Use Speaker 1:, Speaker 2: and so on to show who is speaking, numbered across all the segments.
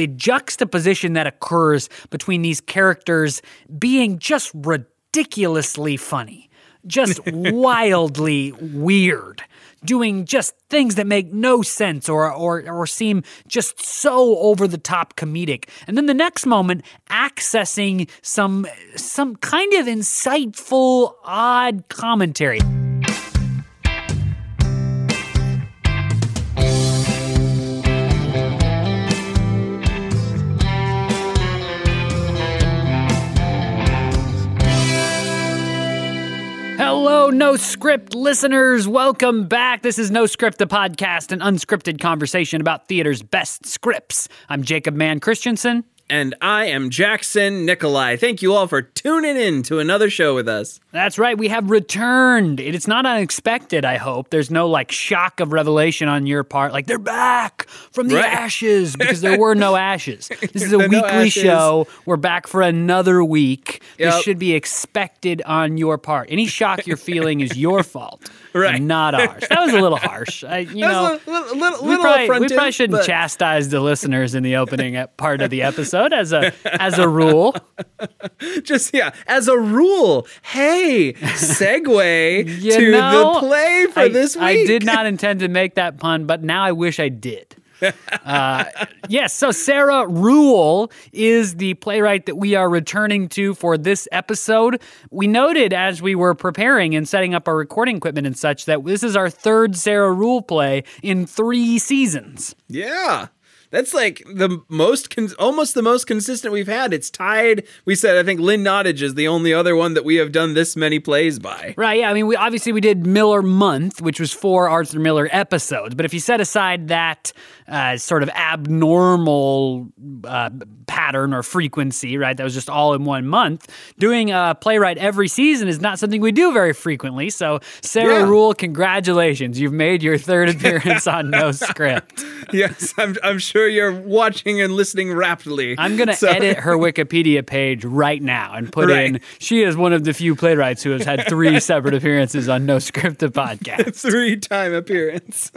Speaker 1: the juxtaposition that occurs between these characters being just ridiculously funny, just wildly weird, doing just things that make no sense or or or seem just so over the top comedic. And then the next moment accessing some some kind of insightful odd commentary. No Script listeners. Welcome back. This is No Script, the podcast, an unscripted conversation about theater's best scripts. I'm Jacob Mann Christensen.
Speaker 2: And I am Jackson Nikolai. Thank you all for tuning in to another show with us.
Speaker 1: That's right. We have returned. It's not unexpected, I hope. There's no like shock of revelation on your part. Like they're back from the
Speaker 2: Right.
Speaker 1: ashes because there were no ashes. This is a
Speaker 2: are no
Speaker 1: weekly show. We're back for another week. This should be expected on your part. Any shock you're feeling is your fault.
Speaker 2: Right.
Speaker 1: Not ours. That was a little harsh. I, you know,
Speaker 2: That was a little, little,
Speaker 1: we probably, we probably shouldn't
Speaker 2: but-
Speaker 1: chastise the listeners in the opening part of the episode as a as a rule.
Speaker 2: Just yeah, as a rule. Hey, segue to
Speaker 1: know,
Speaker 2: the play for
Speaker 1: I,
Speaker 2: this week.
Speaker 1: I did not intend to make that pun, but now I wish I did. Uh, yes, so Sarah Ruhl is the playwright that we are returning to for this episode. We noted as we were preparing and setting up our recording equipment and such that this is our third Sarah Ruhl play in three seasons.
Speaker 2: Yeah. That's like the most, con- almost the most consistent we've had. It's tied. We said, I think Lynn Nottage is the only other one that we have done this many plays by.
Speaker 1: Right. Yeah. I mean, we obviously we did Miller Month, which was four Arthur Miller episodes. But if you set aside that uh, sort of abnormal uh, pattern or frequency, right, that was just all in one month, doing a playwright every season is not something we do very frequently. So, Sarah
Speaker 2: Yeah.
Speaker 1: Ruhl, congratulations! You've made your third appearance on No Script.
Speaker 2: yes, I'm, I'm sure you're watching and listening rapidly.
Speaker 1: I'm gonna
Speaker 2: So-
Speaker 1: edit her Wikipedia page right now and put
Speaker 2: Right.
Speaker 1: in she is one of the few playwrights who has had three separate appearances on No Script the podcast.
Speaker 2: three time appearance.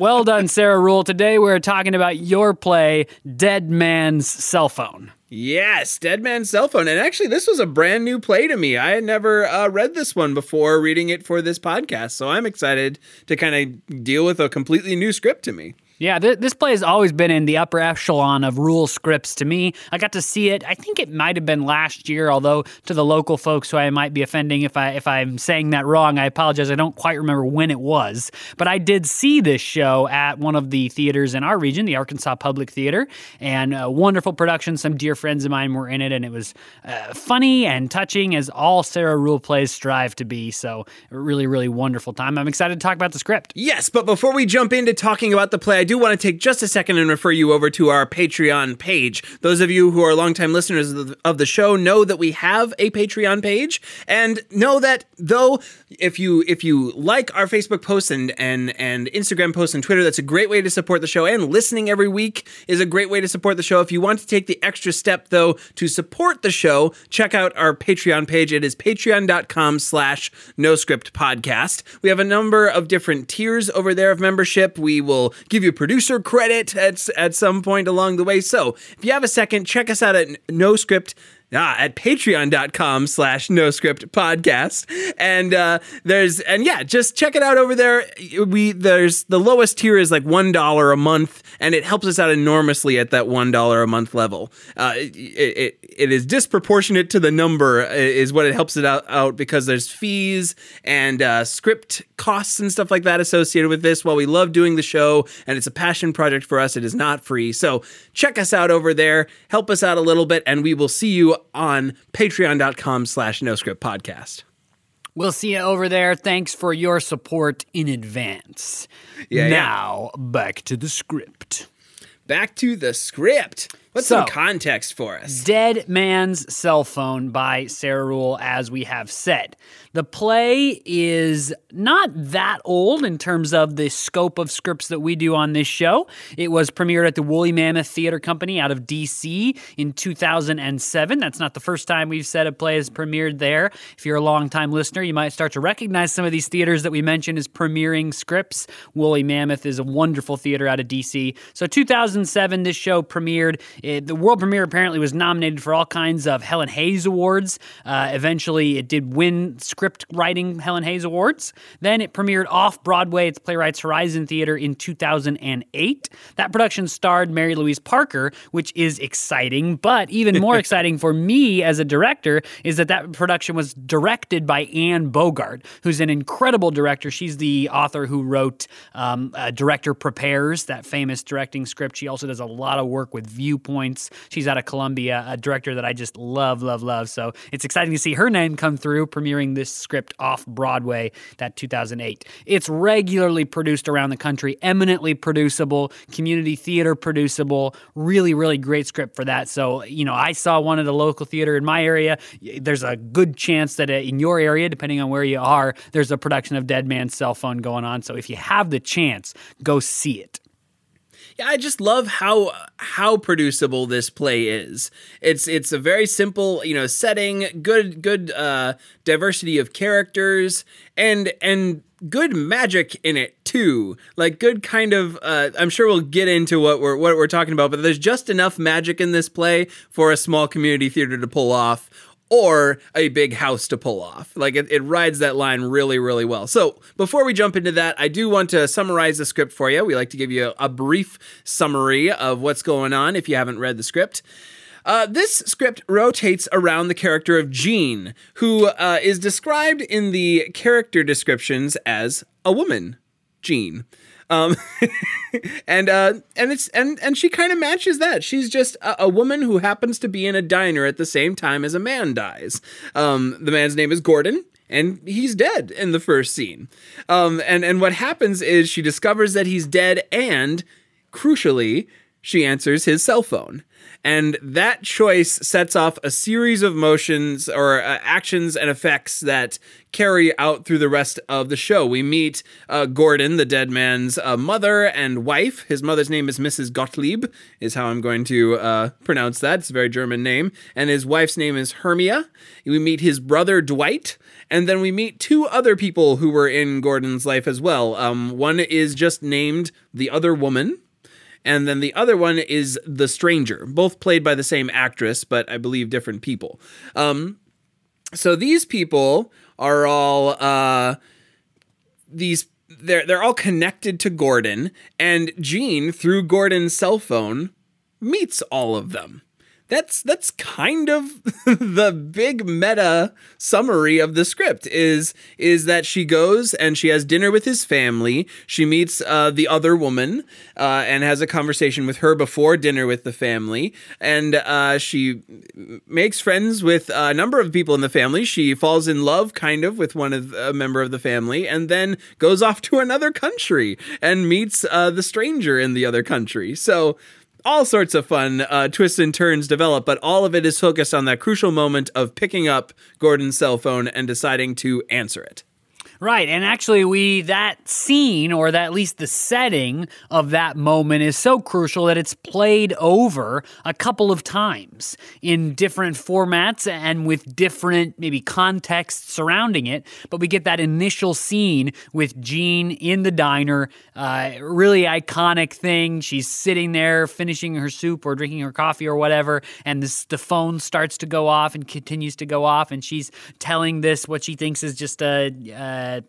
Speaker 1: Well done, Sarah Ruhl. Today we're talking about your play, Dead Man's Cell Phone.
Speaker 2: Yes, Dead Man's Cell Phone. And actually, this was a brand new play to me. I had never uh, read this one before reading it for this podcast. So I'm excited to kind of deal with a completely new script to me.
Speaker 1: Yeah, th- this play has always been in the upper echelon of Ruhl scripts to me. I got to see it. I think it might have been last year, although to the local folks who I might be offending if I if I'm saying that wrong, I apologize. I don't quite remember when it was, but I did see this show at one of the theaters in our region, the Arkansas Public Theater, and a wonderful production. Some dear friends of mine were in it, and it was uh, funny and touching, as all Sarah Ruhl plays strive to be. So, really, really wonderful time. I'm excited to talk about the script.
Speaker 2: Yes, but before we jump into talking about the play, do want to take just a second and refer you over to our Patreon page. Those of you who are longtime listeners of the, show know that we have a Patreon page, and know that though if you if you like our Facebook posts and and and Instagram posts and Twitter, that's a great way to support the show. And listening every week is a great way to support the show. If you want to take the extra step though to support the show, check out our Patreon page. It is patreon.com slash no script podcast. We have a number of different tiers over there of membership. We will give you producer credit at, at some point along the way. So if you have a second, check us out at no script Ah, at patreon.com slash no script podcast. And uh, there's, and yeah, just check it out over there. We, there's the lowest tier is like $1 a month, and it helps us out enormously at that $1 a month level. Uh, it, it, it is disproportionate to the number, is what it helps it out, out because there's fees and uh, script costs and stuff like that associated with this. While we love doing the show and it's a passion project for us, it is not free. So check us out over there, help us out a little bit, and we will see you on patreon.com slash no script podcast.
Speaker 1: We'll see you over there. Thanks for your support in advance.
Speaker 2: Yeah, yeah.
Speaker 1: now, back to the script.
Speaker 2: Back to the script. What's
Speaker 1: So-
Speaker 2: some context for us?
Speaker 1: Dead Man's Cell Phone by Sarah Ruhl, as we have said. The play is not that old in terms of the scope of scripts that we do on this show. It was premiered at the Woolly Mammoth Theater Company out of DC in 2007. That's not the first time we've said a play has premiered there. If you're a longtime listener, you might start to recognize some of these theaters that we mentioned as premiering scripts. Woolly Mammoth is a wonderful theater out of DC. So 2007, this show premiered. It, the world premiere apparently was nominated for all kinds of Helen Hayes Awards. Uh, eventually, it did win script writing Helen Hayes Awards. Then it premiered off Broadway at Playwrights Horizon Theater in 2008. That production starred Mary Louise Parker, which is exciting. But even more exciting for me as a director is that that production was directed by Anne Bogart, who's an incredible director. She's the author who wrote um, uh, Director Prepares, that famous directing script. She also does a lot of work with Viewpoints. She's out of Columbia, a director that I just love, love, love. So it's exciting to see her name come through, premiering this script off Broadway, that 2008. It's regularly produced around the country, eminently producible, community theater producible, really, really great script for that. So, you know, I saw one at a local theater in my area. There's a good chance that in your area, depending on where you are, there's a production of Dead Man's Cell Phone going on. So if you have the chance, go see it.
Speaker 2: Yeah, I just love how how producible this play is. It's it's a very simple, you know, setting, good good uh diversity of characters and and good magic in it too. Like good kind of uh I'm sure we'll get into what we're what we're talking about, but there's just enough magic in this play for a small community theater to pull off or a big house to pull off. Like it, it rides that line really, really well. So before we jump into that, I do want to summarize the script for you. We like to give you a, a brief summary of what's going on if you haven't read the script. Uh, this script rotates around the character of Jean, who uh, is described in the character descriptions as a woman, Jean. Um, and uh, and it's and and she kind of matches that. She's just a, a, woman who happens to be in a diner at the same time as a man dies. Um, the man's name is Gordon. And he's dead in the first scene. Um, and, and what happens is she discovers that he's dead, and crucially, she answers his cell phone. And that choice sets off a series of motions or uh, actions and effects that carry out through the rest of the show. We meet uh, Gordon, the dead man's uh, mother and wife. His mother's name is Mrs. Gottlieb, is how I'm going to uh, pronounce that. It's a very German name. And his wife's name is Hermia. We meet his brother Dwight. And then we meet two other people who were in Gordon's life as well. Um, one is just named the other woman and then the other one is The Stranger, both played by the same actress, but I believe different people. Um, so these people are all uh, these they're they're all connected to Gordon, and Jean through Gordon's cell phone meets all of them. That's that's kind of the big meta summary of the script is is that she goes and she has dinner with his family. She meets uh, the other woman uh, and has a conversation with her before dinner with the family, and uh, she makes friends with a number of people in the family. She falls in love, kind of, with one of a member of the family, and then goes off to another country and meets uh, the stranger in the other country. So all sorts of fun uh, twists and turns develop, but all of it is focused on that crucial moment of picking up Gordon's cell phone and deciding to answer it.
Speaker 1: Right, and actually, we that scene, or that, at least the setting of that moment, is so crucial that it's played over a couple of times in different formats and with different maybe context surrounding it. But we get that initial scene with Jean in the diner, uh, really iconic thing. She's sitting there finishing her soup or drinking her coffee or whatever, and this, the phone starts to go off and continues to go off, and she's telling this what she thinks is just a.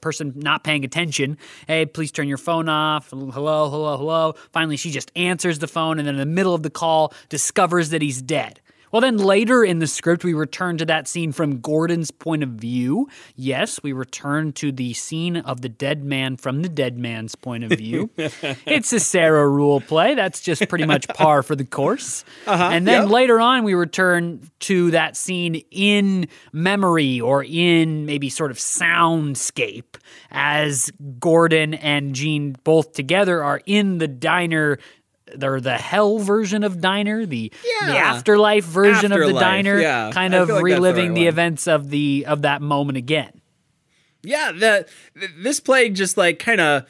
Speaker 1: Person not paying attention. Hey, please turn your phone off. Hello, hello, hello. Finally, she just answers the phone and then in the middle of the call discovers that he's dead. Well, then later in the script, we return to that scene from Gordon's point of view. Yes, we return to the scene of the dead man from the dead man's point of view. it's a Sarah Ruhl play. That's just pretty much par for the course. Uh-huh, and then
Speaker 2: yep.
Speaker 1: later on, we return to that scene in memory or in maybe sort of soundscape as Gordon and Jean both together are in the diner or the hell version of Diner, the the afterlife version of the Diner,
Speaker 2: yeah.
Speaker 1: kind of
Speaker 2: like that's the
Speaker 1: reliving
Speaker 2: right
Speaker 1: the events of the of that moment again.
Speaker 2: Yeah, the this play just like kind of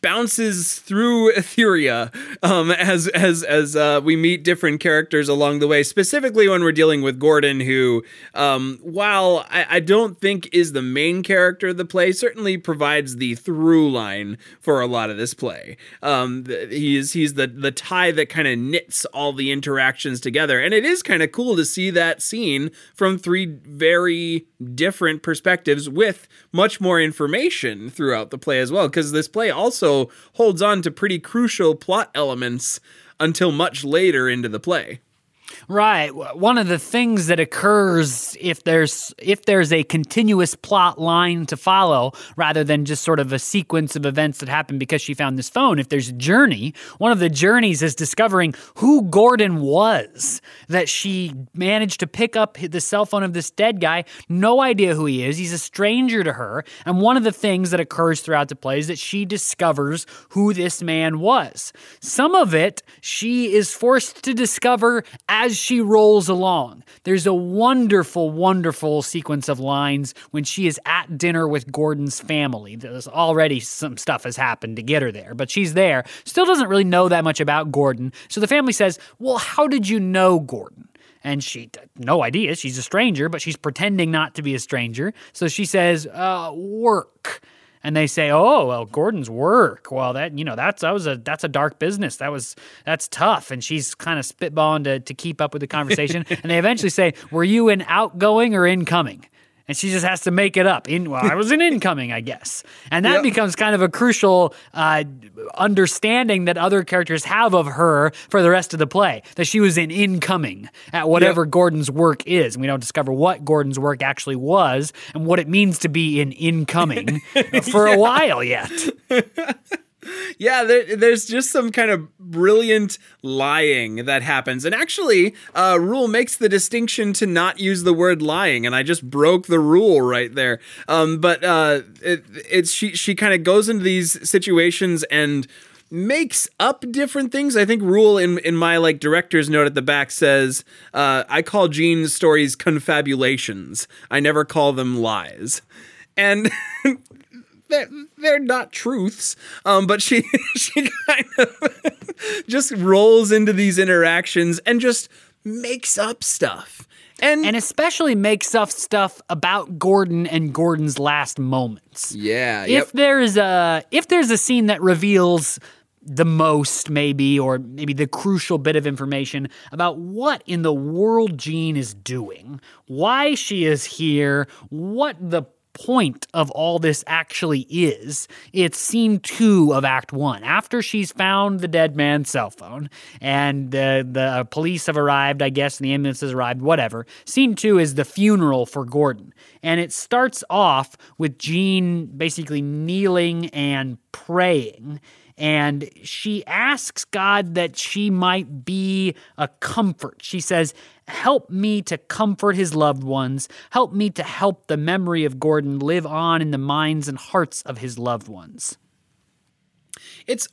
Speaker 2: bounces through Etheria um, as as as uh, we meet different characters along the way. Specifically, when we're dealing with Gordon, who, um, while I, I don't think is the main character of the play, certainly provides the through line for a lot of this play. Um, he's he's the the tie that kind of knits all the interactions together, and it is kind of cool to see that scene from three very different perspectives with much more information throughout the play as well because this play also holds on to pretty crucial plot elements until much later into the play.
Speaker 1: Right. One of the things that occurs if there's if there's a continuous plot line to follow rather than just sort of a sequence of events that happen because she found this phone, if there's a journey, one of the journeys is discovering who Gordon was. That she managed to pick up the cell phone of this dead guy, no idea who he is. He's a stranger to her, and one of the things that occurs throughout the play is that she discovers who this man was. Some of it she is forced to discover as she rolls along. There's a wonderful, wonderful sequence of lines when she is at dinner with Gordon's family. There's already some stuff has happened to get her there, but she's there. Still doesn't really know that much about Gordon. So the family says, Well, how did you know Gordon? And she, no idea. She's a stranger, but she's pretending not to be a stranger. So she says, uh, work. And they say, "Oh, well, Gordon's work. Well, that you know, that's that was a that's a dark business. That was that's tough." And she's kind of spitballing to to keep up with the conversation. and they eventually say, "Were you an outgoing or incoming?" And she just has to make it up. In well, I was an incoming, I guess. And that
Speaker 2: Yep.
Speaker 1: becomes kind of a crucial uh, understanding that other characters have of her for the rest of the play. That she was an incoming at whatever Gordon's work is. And we don't discover what Gordon's work actually was and what it means to be an incoming for a while yet.
Speaker 2: Yeah, there, there's just some kind of brilliant lying that happens. And actually, uh, Ruhl makes the distinction to not use the word lying, and I just broke the rule right there. Um, but uh, it, it's she she kind of goes into these situations and makes up different things. I think Ruhl in in my like director's note at the back says, uh, I call Jean's stories confabulations. I never call them lies. And they're not truths, um, but she she kind of just rolls into these interactions and just makes up stuff. And,
Speaker 1: And especially makes up stuff about Gordon and Gordon's last moments.
Speaker 2: yeah,
Speaker 1: if
Speaker 2: yep.
Speaker 1: there's a if there's a scene that reveals the most maybe or maybe the crucial bit of information about what in the world Jean is doing, why she is here, what the point of all this actually is. It's scene 2 of act 1. After she's found the dead man's cell phone and the the uh, police have arrived, I guess, and the ambulance has arrived, whatever. Scene 2 is the funeral for Gordon. And it starts off with Jean basically kneeling and praying. And she asks God that she might be a comfort. She says, Help me to comfort his loved ones. Help me to help the memory of Gordon live on in the minds and hearts of his loved ones.
Speaker 2: it's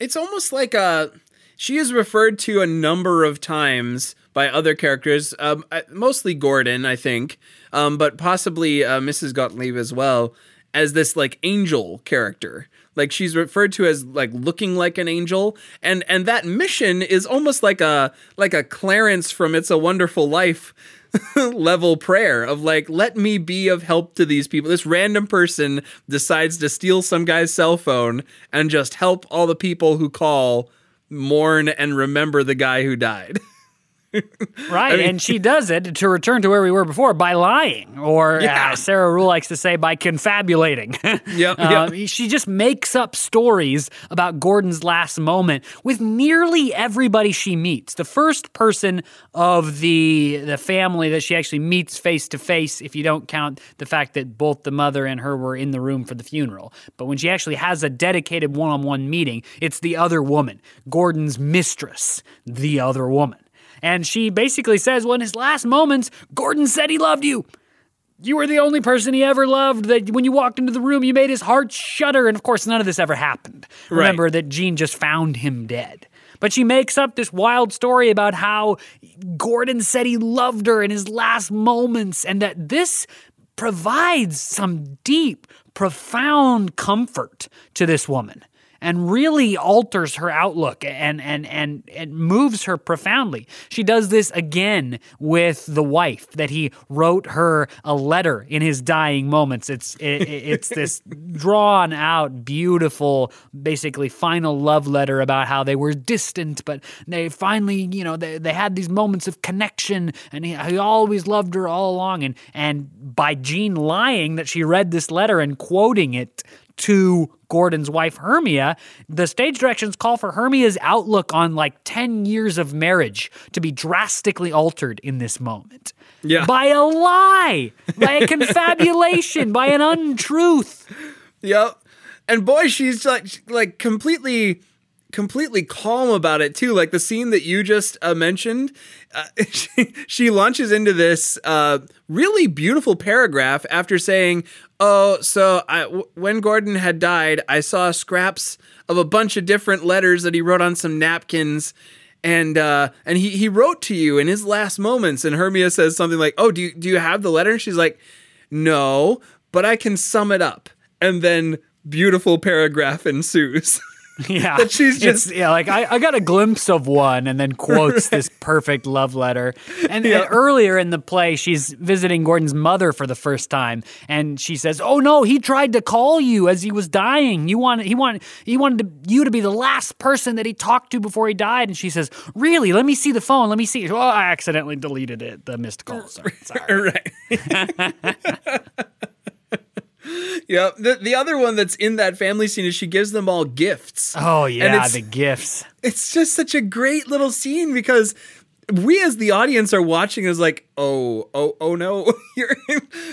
Speaker 2: it's almost like a she is referred to a number of times by other characters, um, uh, mostly Gordon, I think, um, but possibly uh, Mrs. Gottlieb as well, as this like angel character. Like she's referred to as like looking like an angel, and and that mission is almost like a like a Clarence from It's a Wonderful Life level prayer of like let me be of help to these people. This random person decides to steal some guy's cell phone and just help all the people who call mourn and remember the guy who died
Speaker 1: Right, and she does it to return to where we were before by lying, or
Speaker 2: Yeah.
Speaker 1: uh, Sarah Ruhl likes to say by confabulating.
Speaker 2: Yep,
Speaker 1: Um, She just makes up stories about Gordon's last moment with nearly everybody she meets. The first person of the the family that she actually meets face to face, if you don't count the fact that both the mother and her were in the room for the funeral. But when she actually has a dedicated one on one meeting, it's the other woman, Gordon's mistress, the other woman. And she basically says, well, in his last moments, Gordon said he loved you. You were the only person he ever loved. That when you walked into the room, you made his heart shudder. And of course, none of this ever happened. Remember that Jean just found him dead. But she makes up this wild story about how Gordon said he loved her in his last moments and that this provides some deep, profound comfort to this woman and really alters her outlook and and and and moves her profoundly. She does this again with the wife that he wrote her a letter in his dying moments. It's it, it's this drawn out, beautiful, basically final love letter about how they were distant, but they finally, you know, they, they had these moments of connection, and he, he always loved her all along. And and by Jean lying that she read this letter and quoting it to Gordon's wife, Hermia, the stage directions call for Hermia's outlook on like 10 years of marriage to be drastically altered in this moment.
Speaker 2: Yeah.
Speaker 1: By a lie, by a confabulation, by an untruth.
Speaker 2: Yep. And boy, she's like like completely completely calm about it too. Like the scene that you just uh, mentioned, uh, she, she launches into this uh, really beautiful paragraph after saying, "Oh, so I, w- when Gordon had died, I saw scraps of a bunch of different letters that he wrote on some napkins." And uh, and he, he wrote to you in his last moments, and Hermia says something like, "Oh, do you, do you have the letter?" And she's like, "No, but I can sum it up." And then beautiful paragraph ensues.
Speaker 1: Yeah.
Speaker 2: That she's
Speaker 1: It's-
Speaker 2: just-
Speaker 1: yeah, like I, I got a glimpse of one and then quotes this perfect love letter. And
Speaker 2: Yeah.
Speaker 1: earlier in the play, she's visiting Gordon's mother for the first time. And she says, Oh no, he tried to call you as he was dying. You wanted he wanted he wanted to, you to be the last person that he talked to before he died. And she says, Really? Let me see the phone. Let me see. Oh, I accidentally deleted it. The missed call. Sorry. Sorry.
Speaker 2: right. Yep. The the other one that's in that family scene is she gives them all gifts.
Speaker 1: Oh yeah, the gifts.
Speaker 2: It's just such a great little scene because we as the audience are watching is like, oh, oh, oh no, you're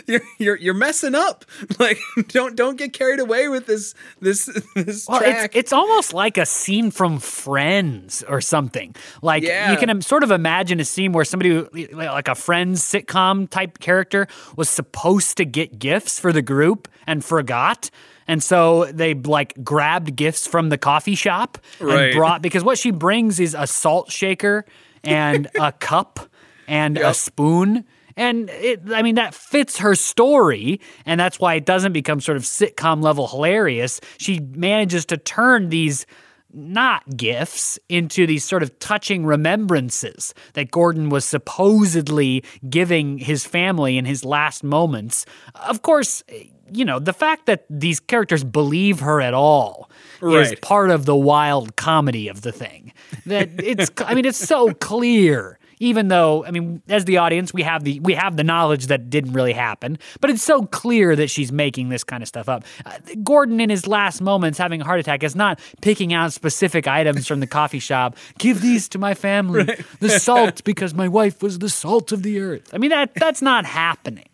Speaker 2: you're you're you're messing up. Like, don't don't get carried away with this this this
Speaker 1: Well,
Speaker 2: track.
Speaker 1: it's, it's almost like a scene from Friends or something. Like
Speaker 2: Yeah.
Speaker 1: you can sort of imagine a scene where somebody, like a Friends sitcom type character, was supposed to get gifts for the group and forgot. And so they like grabbed gifts from the coffee shop and
Speaker 2: Right.
Speaker 1: brought because what she brings is a salt shaker and a cup and a spoon. And it, I mean, that fits her story, and that's why it doesn't become sort of sitcom level hilarious. She manages to turn these not gifts into these sort of touching remembrances that Gordon was supposedly giving his family in his last moments. Of course, you know, the fact that these characters believe her at all is part of the wild comedy of the thing. That it's I mean, it's so clear even though I mean, as the audience, we have the we have the knowledge that didn't really happen, but it's so clear that she's making this kind of stuff up. Uh, Gordon, in his last moments, having a heart attack, is not picking out specific items from the coffee shop. Give these to my family. The salt, because my wife was the salt of the earth. I mean, that that's not happening.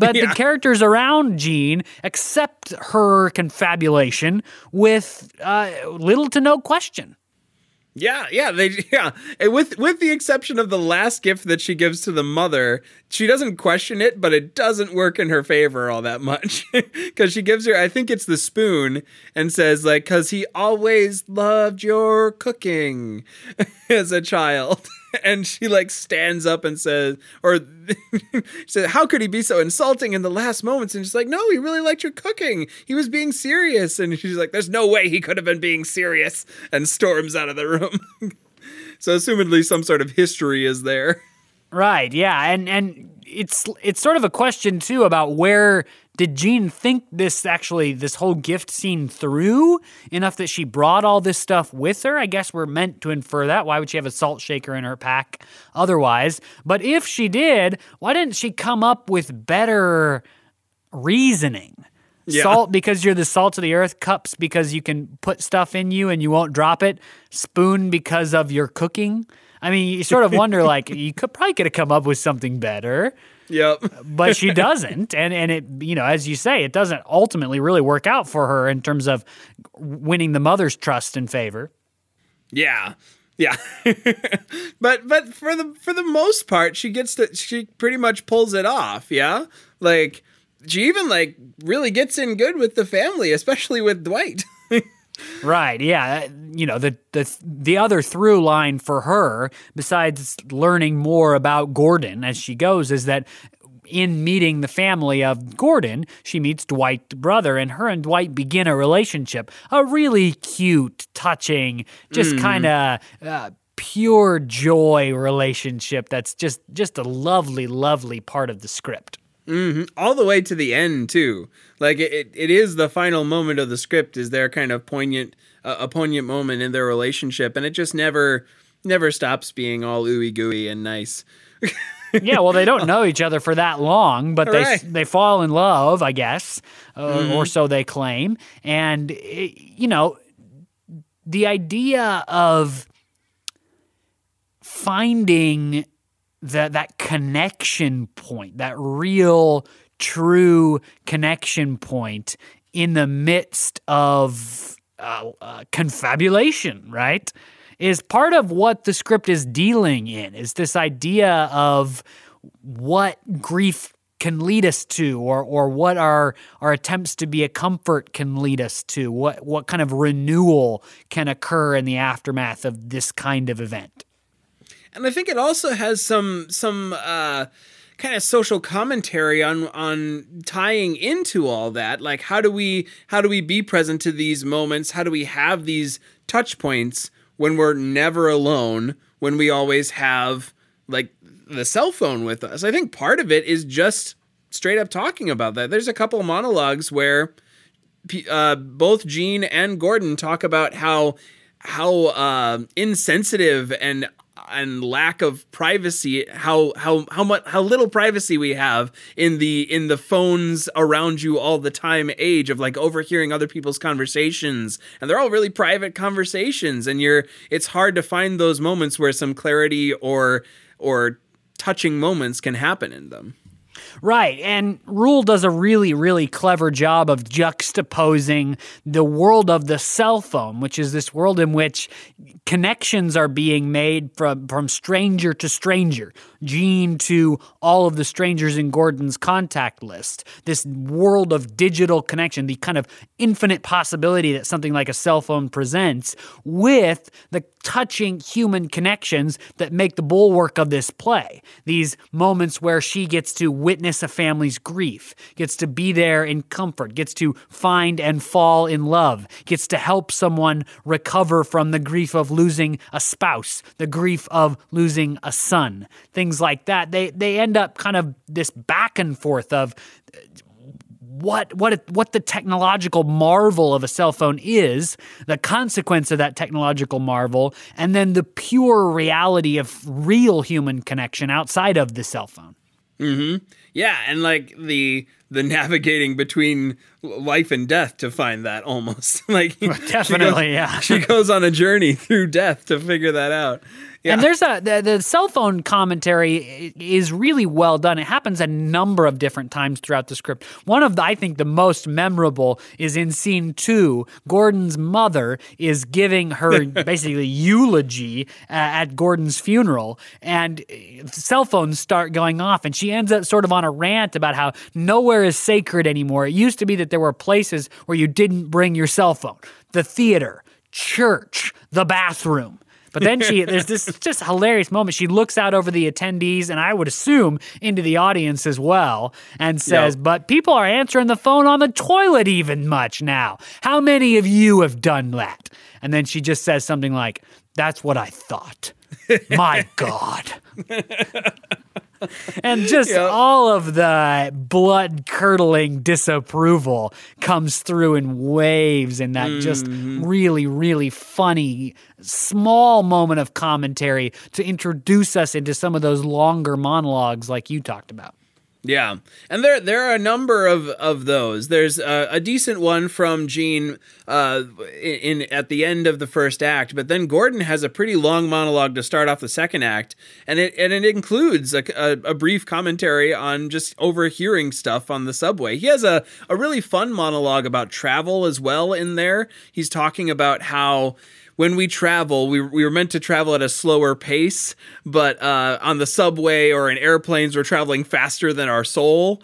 Speaker 1: But
Speaker 2: Yeah.
Speaker 1: the characters around Jean accept her confabulation with uh, little to no question.
Speaker 2: Yeah, yeah, they yeah. And with with the exception of the last gift that she gives to the mother, she doesn't question it, but it doesn't work in her favor all that much because she gives her, I think it's the spoon, and says like, "Cause he always loved your cooking as a child." And she like stands up and says, or said, "How could he be so insulting in the last moments?" And she's like, "No, he really liked your cooking. He was being serious." And she's like, "There's no way he could have been being serious," and storms out of the room. so, assumedly, some sort of history is there.
Speaker 1: Right, yeah, and and it's it's sort of a question too about where did Jean think this actually this whole gift scene through enough that she brought all this stuff with her? I guess we're meant to infer that. Why would she have a salt shaker in her pack otherwise? But if she did, why didn't she come up with better reasoning?
Speaker 2: Yeah.
Speaker 1: Salt because you're the salt of the earth, cups because you can put stuff in you and you won't drop it, spoon because of your cooking. I mean, you sort of wonder like you could probably could have come up with something better,
Speaker 2: Yep.
Speaker 1: but she doesn't. And and it you know, as you say, it doesn't ultimately really work out for her in terms of winning the mother's trust and favor.
Speaker 2: Yeah. Yeah. but but for the for the most part, she gets to she pretty much pulls it off, yeah? Like she even like really gets in good with the family, especially with Dwight.
Speaker 1: Right. Yeah. You know, the the the other through line for her, besides learning more about Gordon as she goes, is that in meeting the family of Gordon, she meets Dwight's brother, and her and Dwight begin a relationship. A really cute, touching, just kind of uh, pure joy relationship. That's just just a lovely, lovely part of the script.
Speaker 2: All the way to the end too. Like it, it, is the final moment of the script is their kind of poignant, uh, a poignant moment in their relationship, and it just never, never stops being all ooey gooey and nice.
Speaker 1: yeah, well, they don't know each other for that long, but they they fall in love, I guess, uh, or so they claim. And it, you know, the idea of finding that that connection point, that real, true connection point in the midst of uh, uh, confabulation, right? Is part of what the script is dealing in. Is this idea of what grief can lead us to or or what our our attempts to be a comfort can lead us to what what kind of renewal can occur in the aftermath of this kind of event
Speaker 2: And I think it also has some some uh, kind of social commentary on on tying into all that. Like how do we how do we be present to these moments? How do we have these touch points when we're never alone? When we always have like the cell phone with us? I think part of it is just straight up talking about that. There's a couple monologues where uh, both Jean and Gordon talk about how how uh, insensitive and and lack of privacy how how how much how little privacy we have in the in the phones around you all the time age of like overhearing other people's conversations. And they're all really private conversations and you're it's hard to find those moments where some clarity or or touching moments can happen in them
Speaker 1: Right. And Ruhl does a really, really clever job of juxtaposing the world of the cell phone, which is this world in which connections are being made from, from stranger to stranger, Jean to all of the strangers in Gordon's contact list. This world of digital connection, the kind of infinite possibility that something like a cell phone presents, with the touching human connections that make the bulwark of this play. These moments where she gets to witness a family's grief, gets to be there in comfort, gets to find and fall in love, gets to help someone recover from the grief of losing a spouse, the grief of losing a son, things like that. They they end up kind of this back and forth of what what what the technological marvel of a cell phone is, the consequence of that technological marvel, and then the pure reality of real human connection outside of the cell phone. Mm-hmm.
Speaker 2: Yeah, and like the the navigating between life and death to find that almost like she
Speaker 1: Definitely,
Speaker 2: goes-
Speaker 1: yeah.
Speaker 2: She goes on a journey through death to figure that out. Yeah,
Speaker 1: And there's a the, the cell phone commentary is really well done. It happens a number of different times throughout the script. One of the, I think the most memorable is in scene two. Gordon's mother is giving her basically eulogy uh, at Gordon's funeral, and uh, cell phones start going off, and she ends up sort of on a rant about how nowhere is sacred anymore. It used to be that there were places where you didn't bring your cell phone, the theater, church, the bathroom. But then she, there's this just hilarious moment. She looks out over the attendees, and I would assume into the audience as well, and says,
Speaker 2: Yep.
Speaker 1: But people are answering the phone on the toilet even much now. How many of you have done that? And then she just says something like, That's what I thought. My God. And just
Speaker 2: Yep.
Speaker 1: all of the blood curdling disapproval comes through in waves in that just mm-hmm. really, really funny small moment of commentary to introduce us into some of those longer monologues like you talked about.
Speaker 2: Yeah, and there there are a number of of those. There's a, a decent one from Jean uh, in, in at the end of the first act, but then Gordon has a pretty long monologue to start off the second act, and it and it includes a, a, a brief commentary on just overhearing stuff on the subway. He has a a really fun monologue about travel as well in there. He's talking about how when we travel, we, we were meant to travel at a slower pace, but uh, on the subway or in airplanes, we're traveling faster than our soul.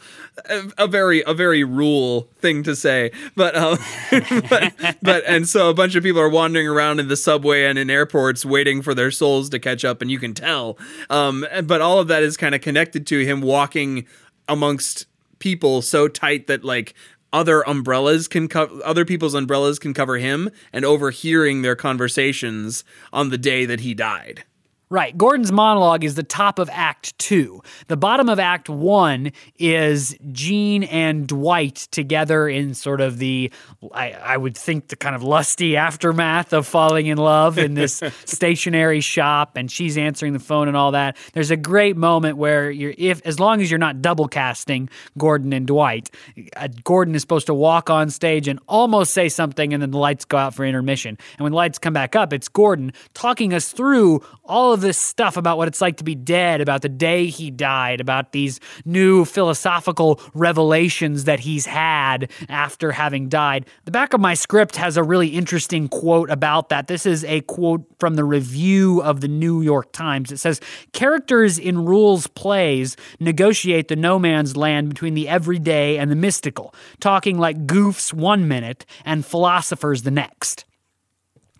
Speaker 2: A, a very a very Ruhl thing to say, but, um, but but and so a bunch of people are wandering around in the subway and in airports waiting for their souls to catch up, and you can tell. Um, but all of that is kind of connected to him walking amongst people so tight that like other umbrellas can cover other people's umbrellas can cover him and overhearing their conversations on the day that he died.
Speaker 1: Right. Gordon's monologue is the top of Act Two. The bottom of Act One is Jean and Dwight together in sort of the, I, I would think, the kind of lusty aftermath of falling in love in this stationery shop, and she's answering the phone and all that. There's a great moment where you're, if as long as you're not double casting Gordon and Dwight, uh, Gordon is supposed to walk on stage and almost say something, and then the lights go out for intermission. And when the lights come back up, it's Gordon talking us through all of this stuff about what it's like to be dead, about the day he died, about these new philosophical revelations that he's had after having died. The back of my script has a really interesting quote about that. This is a quote from the review of the New York Times. It says Characters in Ruhl's plays negotiate the no man's land between the everyday and the mystical, talking like goofs one minute and philosophers the next.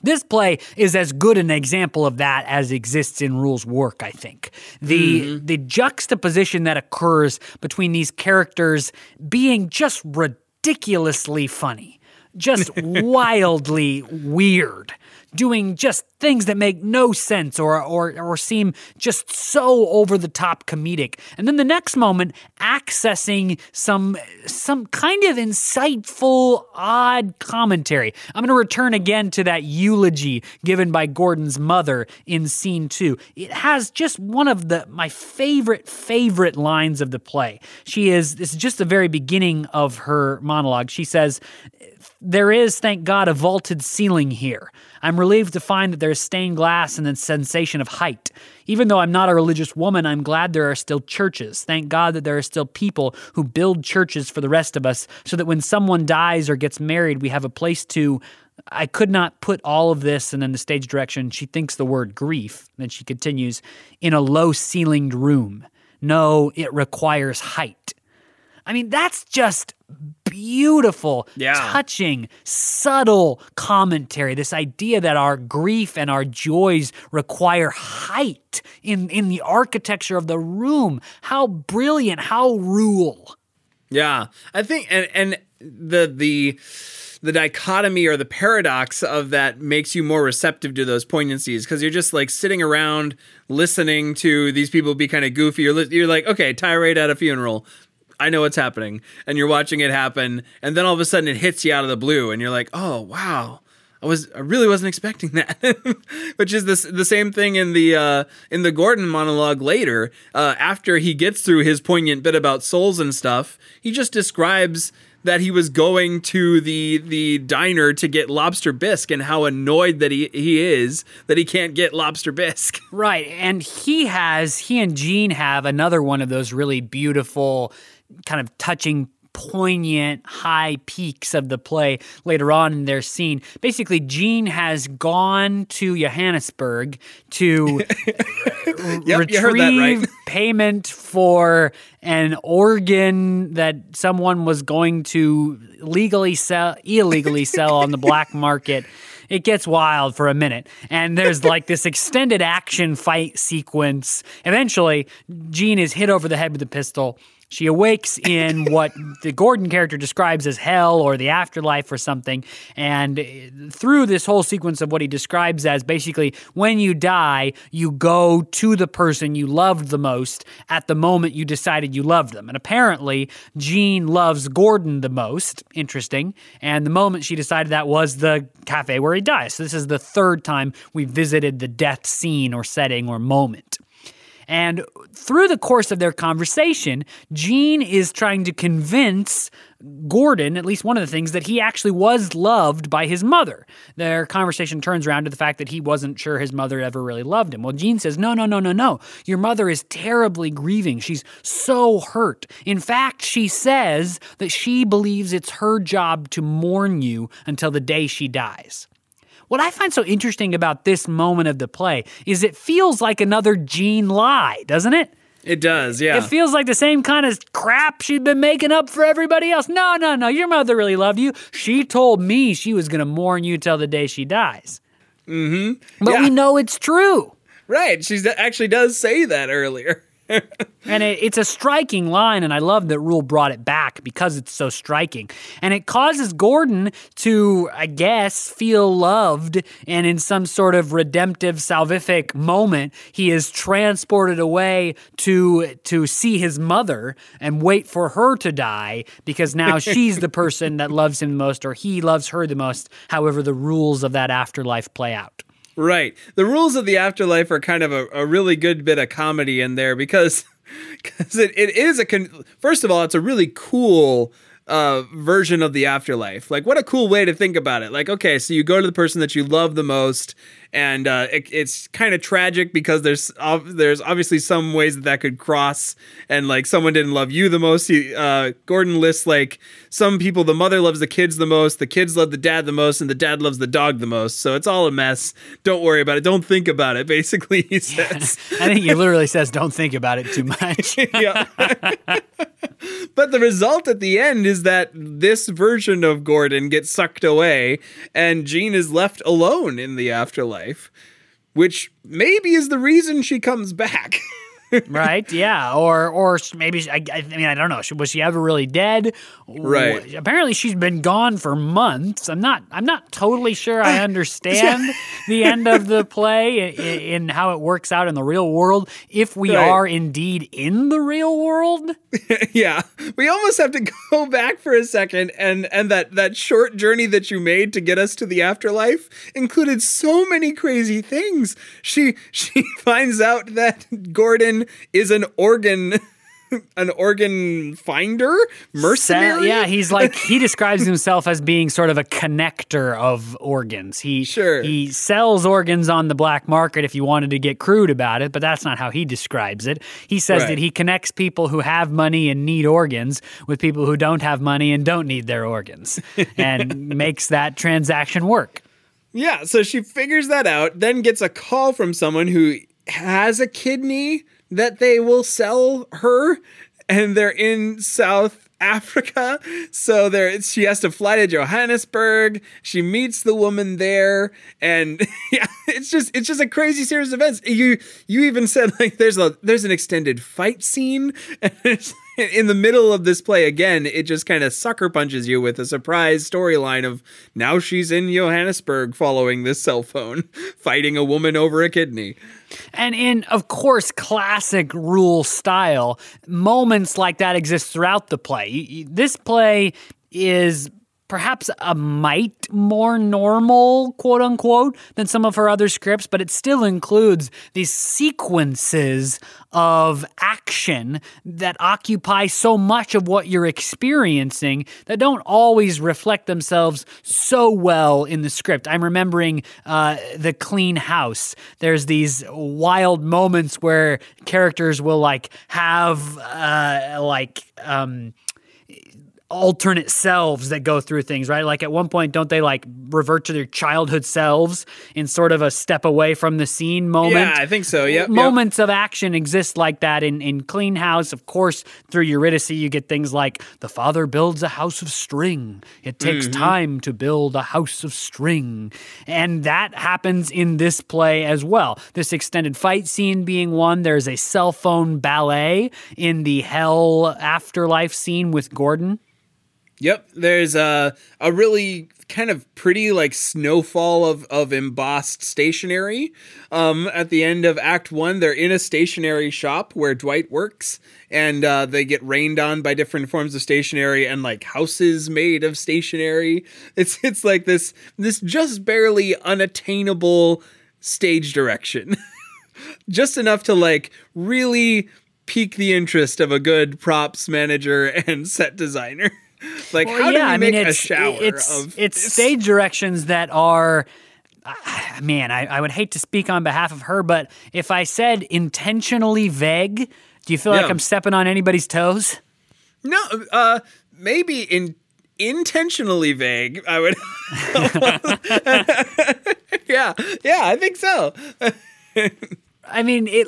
Speaker 1: This play is as good an example of that as exists in Ruhl's work, I think. The mm-hmm. the juxtaposition that occurs between these characters being just ridiculously funny, just wildly weird, doing just things that make no sense or or or seem just so over the top comedic. And then the next moment accessing some some kind of insightful odd commentary. I'm going to return again to that eulogy given by Gordon's mother in scene 2. It has just one of the my favorite favorite lines of the play. She is this is just the very beginning of her monologue. She says there is, thank God, a vaulted ceiling here. I'm relieved to find that there's stained glass and the sensation of height. Even though I'm not a religious woman, I'm glad there are still churches. Thank God that there are still people who build churches for the rest of us so that when someone dies or gets married, we have a place to. I could not put all of this and then the stage direction. She thinks the word grief. Then she continues, in a low ceilinged room. No, it requires height. I mean, that's just beautiful, yeah. touching, subtle commentary. This idea that our grief and our joys require height in, in the architecture of the room. How brilliant, how Ruhl.
Speaker 2: Yeah. I think and and the the the dichotomy or the paradox of that makes you more receptive to those poignancies because you're just like sitting around listening to these people be kind of goofy. You're, li- you're like, okay, tirade at a funeral. I know what's happening, and you're watching it happen, and then all of a sudden it hits you out of the blue, and you're like, oh wow. I was I really wasn't expecting that, which is this the same thing in the uh, in the Gordon monologue later. Uh, after he gets through his poignant bit about souls and stuff, he just describes that he was going to the the diner to get lobster bisque and how annoyed that he, he is that he can't get lobster bisque.
Speaker 1: Right. And he has he and Jean have another one of those really beautiful kind of touching poignant high peaks of the play later on in their scene. Basically, Jean has gone to Johannesburg to yep, retrieve right. payment for an organ that someone was going to legally sell, illegally sell on the black market it gets wild for a minute. And there's like this extended action fight sequence. Eventually, Jean is hit over the head with a pistol. She awakes in what the Gordon character describes as hell or the afterlife or something. And uh, through this whole sequence of what he describes as basically when you die, you go to the person you loved the most at the moment you decided you loved them. And apparently, Jean loves Gordon the most. Interesting. And the moment she decided that was the cafe where he dies. So this is the third time we visited the death scene or setting or moment. And through the course of their conversation, Jean is trying to convince Gordon, at least one of the things, that he actually was loved by his mother. Their conversation turns around to the fact that he wasn't sure his mother ever really loved him. Well, Jean says, No, no, no, no, no. Your mother is terribly grieving. She's so hurt. In fact, she says that she believes it's her job to mourn you until the day she dies. What I find so interesting about this moment of the play is it feels like another Jean lie, doesn't it?
Speaker 2: It does, yeah.
Speaker 1: It feels like the same kind of crap she'd been making up for everybody else. No, no, no. Your mother really loved you. She told me she was going to mourn you till the day she dies.
Speaker 2: mm-hmm.
Speaker 1: But
Speaker 2: Yeah.
Speaker 1: we know it's true.
Speaker 2: Right. She actually does say that earlier.
Speaker 1: And it, it's a striking line, and I love that Ruhl brought it back because it's so striking. And it causes Gordon to, I guess, feel loved, and in some sort of redemptive, salvific moment, he is transported away to to see his mother and wait for her to die because now she's the person that loves him the most, or he loves her the most. However, the rules of that afterlife play out.
Speaker 2: Right. The rules of the afterlife are kind of a, a really good bit of comedy in there because because it, it is a con- first of all it's a really cool uh, version of the afterlife. Like what a cool way to think about it. Like okay, so you go to the person that you love the most and uh, it, it's kind of tragic because there's there's obviously some ways that that could cross and like someone didn't love you the most. He, uh, Gordon lists like some people the mother loves the kids the most, the kids love the dad the most, and the dad loves the dog the most. So it's all a mess. Don't worry about it. Don't think about it. Basically, he says.
Speaker 1: I think he literally says, "Don't think about it too much."
Speaker 2: yeah. but the result at the end is that this version of Gordon gets sucked away and Jean is left alone in the afterlife, which maybe is the reason she comes back.
Speaker 1: right? Yeah, or or maybe I, I mean I don't know. Was she ever really dead?
Speaker 2: Right.
Speaker 1: Apparently, she's been gone for months. I'm not. I'm not totally sure. I understand the end of the play in, in how it works out in the real world. If we
Speaker 2: Right.
Speaker 1: are indeed in the real world,
Speaker 2: yeah. We almost have to go back for a second and and that that short journey that you made to get us to the afterlife included so many crazy things. She she finds out that Gordon is an organ an organ finder, mercenary.
Speaker 1: Sa- yeah, he's like he describes himself as being sort of a connector of organs. He
Speaker 2: Sure.
Speaker 1: he sells organs on the black market if you wanted to get crude about it, but that's not how he describes it. He says
Speaker 2: Right.
Speaker 1: that he connects people who have money and need organs with people who don't have money and don't need their organs and makes that transaction work.
Speaker 2: Yeah, so she figures that out, then gets a call from someone who has a kidney that they will sell her, and they're in South Africa. So there she has to fly to Johannesburg. She meets the woman there, and yeah, it's just it's just a crazy series of events. You you even said like there's a there's an extended fight scene, and it's in the middle of this play again, it just kind of sucker punches you with a surprise storyline of now she's in Johannesburg following this cell phone, fighting a woman over a kidney.
Speaker 1: And in, of course, classic Ruhl style, moments like that exist throughout the play. This play is perhaps a mite more normal, quote unquote, than some of her other scripts, but it still includes these sequences of action that occupy so much of what you're experiencing that don't always reflect themselves so well in the script. I'm remembering uh, the clean house. There's these wild moments where characters will like have uh, like um, alternate selves that go through things, right? Like at one point, don't they like revert to their childhood selves in sort of a step away from the scene moment?
Speaker 2: Yeah, I think so. Yep. yep.
Speaker 1: Moments of action exist like that in, in Clean House. Of course, through Eurydice, you get things like the father builds a house of string. It takes mm-hmm. time to build a house of string. And that happens in this play as well. This extended fight scene being one, there's a cell phone ballet in the hell afterlife scene with Gordon.
Speaker 2: Yep, there's a a really kind of pretty like snowfall of of embossed stationery. Um, at the end of Act One, they're in a stationery shop where Dwight works, and uh, they get rained on by different forms of stationery and like houses made of stationery. It's it's like this this just barely unattainable stage direction, just enough to like really pique the interest of a good props manager and set designer. Like, how do we make a shower
Speaker 1: it's,
Speaker 2: of
Speaker 1: it's
Speaker 2: this?
Speaker 1: stage directions that are ah, man I, I would hate to speak on behalf of her but if i said intentionally vague do you feel like i'm stepping on anybody's toes
Speaker 2: No, uh, maybe in intentionally vague. I would. yeah, yeah, I think so.
Speaker 1: I mean, it.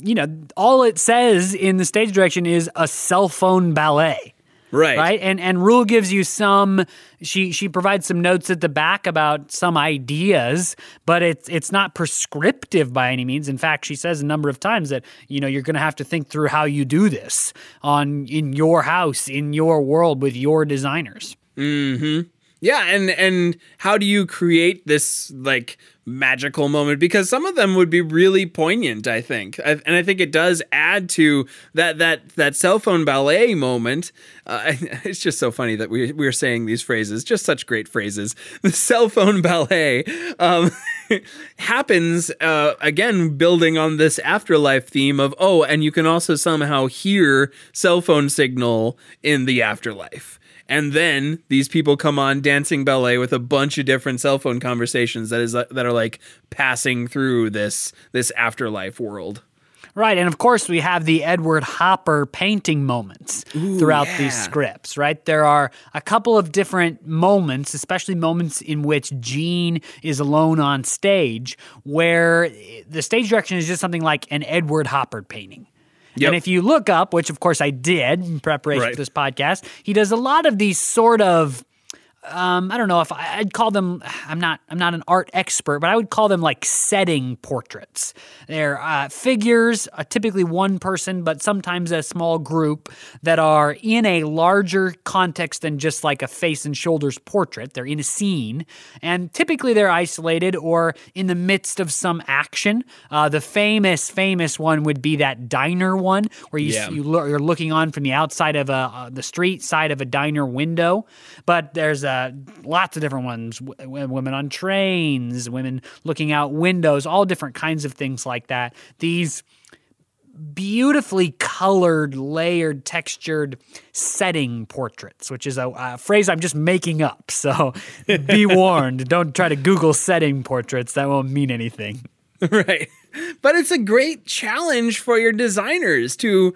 Speaker 1: You know, all it says in the stage direction is a cell phone ballet.
Speaker 2: Right.
Speaker 1: Right. And and Ruhl gives you some she she provides some notes at the back about some ideas, but it's it's not prescriptive by any means. In fact, she says a number of times that, you know, you're gonna have to think through how you do this on in your house, in your world with your designers.
Speaker 2: Mm-hmm. Yeah, and and how do you create this like magical moment? Because some of them would be really poignant i think. I, and i think it does add to that that that cell phone ballet moment. Uh, it's just so funny that we, we're saying these phrases just such great phrases. The cell phone ballet um, happens uh, again building on this afterlife theme of oh and you can also somehow hear cell phone signal in the afterlife and then these people come on dancing ballet with a bunch of different cell phone conversations that is uh, that are like passing through this this afterlife world.
Speaker 1: Right, and of course we have the Edward Hopper painting moments
Speaker 2: Ooh,
Speaker 1: throughout
Speaker 2: yeah.
Speaker 1: these scripts, right? There are a couple of different moments, especially moments in which Jean is alone on stage, where the stage direction is just something like an Edward Hopper painting.
Speaker 2: Yep.
Speaker 1: And if you look up, which of course I did in preparation
Speaker 2: Right.
Speaker 1: for this podcast, he does a lot of these sort of um, I don't know if I- I'd call them. I'm not. I'm not an art expert, but I would call them like setting portraits. They're uh, figures, uh, typically one person, but sometimes a small group that are in a larger context than just like a face and shoulders portrait. They're in a scene, and typically they're isolated or in the midst of some action. Uh, the famous, famous one would be that diner one, where you
Speaker 2: Yeah.
Speaker 1: you lo- you're looking on from the outside of a uh, the street side of a diner window. But there's uh, lots of different ones: w- w- women on trains, women looking out windows, all different kinds of things like that. These beautifully colored, layered, textured setting portraits, which is a, a phrase I'm just making up. So be warned, don't try to Google setting portraits. That won't mean anything.
Speaker 2: right but it's a great challenge for your designers to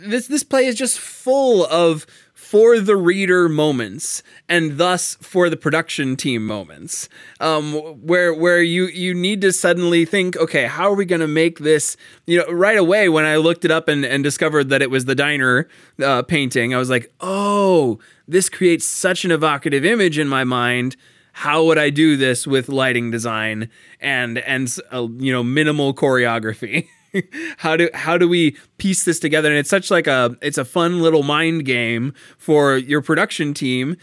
Speaker 2: this this play is just full of for the reader moments and thus for the production team moments um, where where you you need to suddenly think okay how are we going to make this you know right away when i looked it up and, and discovered that it was the diner uh, painting i was like oh this creates such an evocative image in my mind how would I do this with lighting design and and uh, you know minimal choreography? how do how do we piece this together? And it's such like a it's a fun little mind game for your production team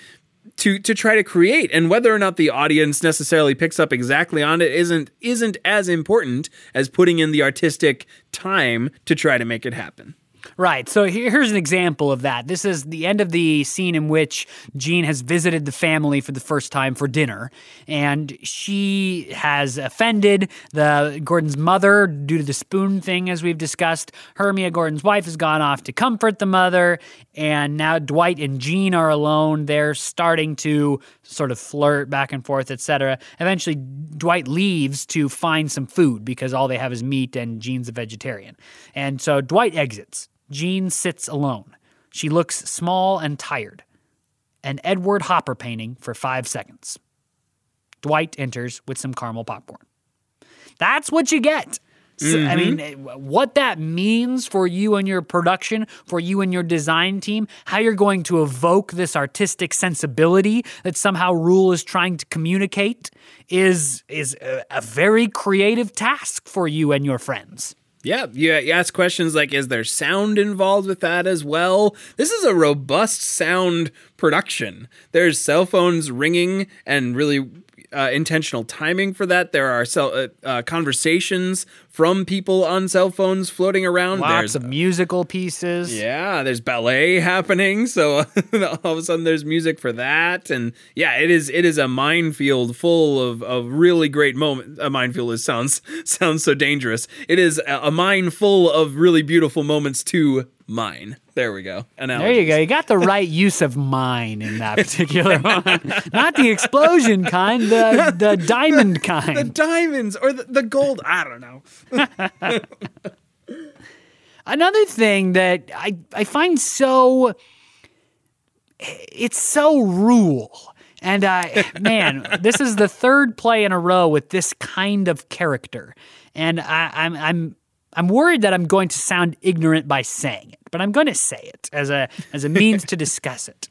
Speaker 2: to to try to create. And whether or not the audience necessarily picks up exactly on it isn't isn't as important as putting in the artistic time to try to make it happen.
Speaker 1: Right. So here's an example of that. This is the end of the scene in which Jean has visited the family for the first time for dinner, and she has offended the Gordon's mother due to the spoon thing, as we've discussed. Hermia, Gordon's wife, has gone off to comfort the mother, and now Dwight and Jean are alone. They're starting to sort of flirt back and forth, etc. Eventually, Dwight leaves to find some food because all they have is meat, and Jean's a vegetarian. And so Dwight exits. Jean sits alone. She looks small and tired. An Edward Hopper painting for five seconds. Dwight enters with some caramel popcorn. That's what you get. So, I mean, eh, what that means for you and your production, for you and your design team, how you're going to evoke this artistic sensibility that somehow Ruhl is trying to communicate is is a, a very creative task for you and your friends.
Speaker 2: Yeah, you, ask questions like, is there sound involved with that as well? This is a robust sound production. There's cell phones ringing and really uh, intentional timing for that. There are cell, uh, uh, conversations from people on cell phones floating around.
Speaker 1: Lots
Speaker 2: there's,
Speaker 1: of musical pieces.
Speaker 2: yeah, there's ballet happening, so all of a sudden there's music for that, and yeah, it is it is a minefield full of, of really great moments. A minefield is sounds sounds so dangerous. It is a, a mine full of really beautiful moments to mine. There we go.
Speaker 1: There you go. You got the right use of mine in that particular one. Not the explosion kind, the the diamond kind.
Speaker 2: The diamonds or the, the gold. I don't know.
Speaker 1: Another thing that I I find so it's so Ruhl And uh, man, this is the third play in a row with this kind of character, and I, I'm I'm I'm worried that I'm going to sound ignorant by saying it, but I'm going to say it as a as a means to discuss it.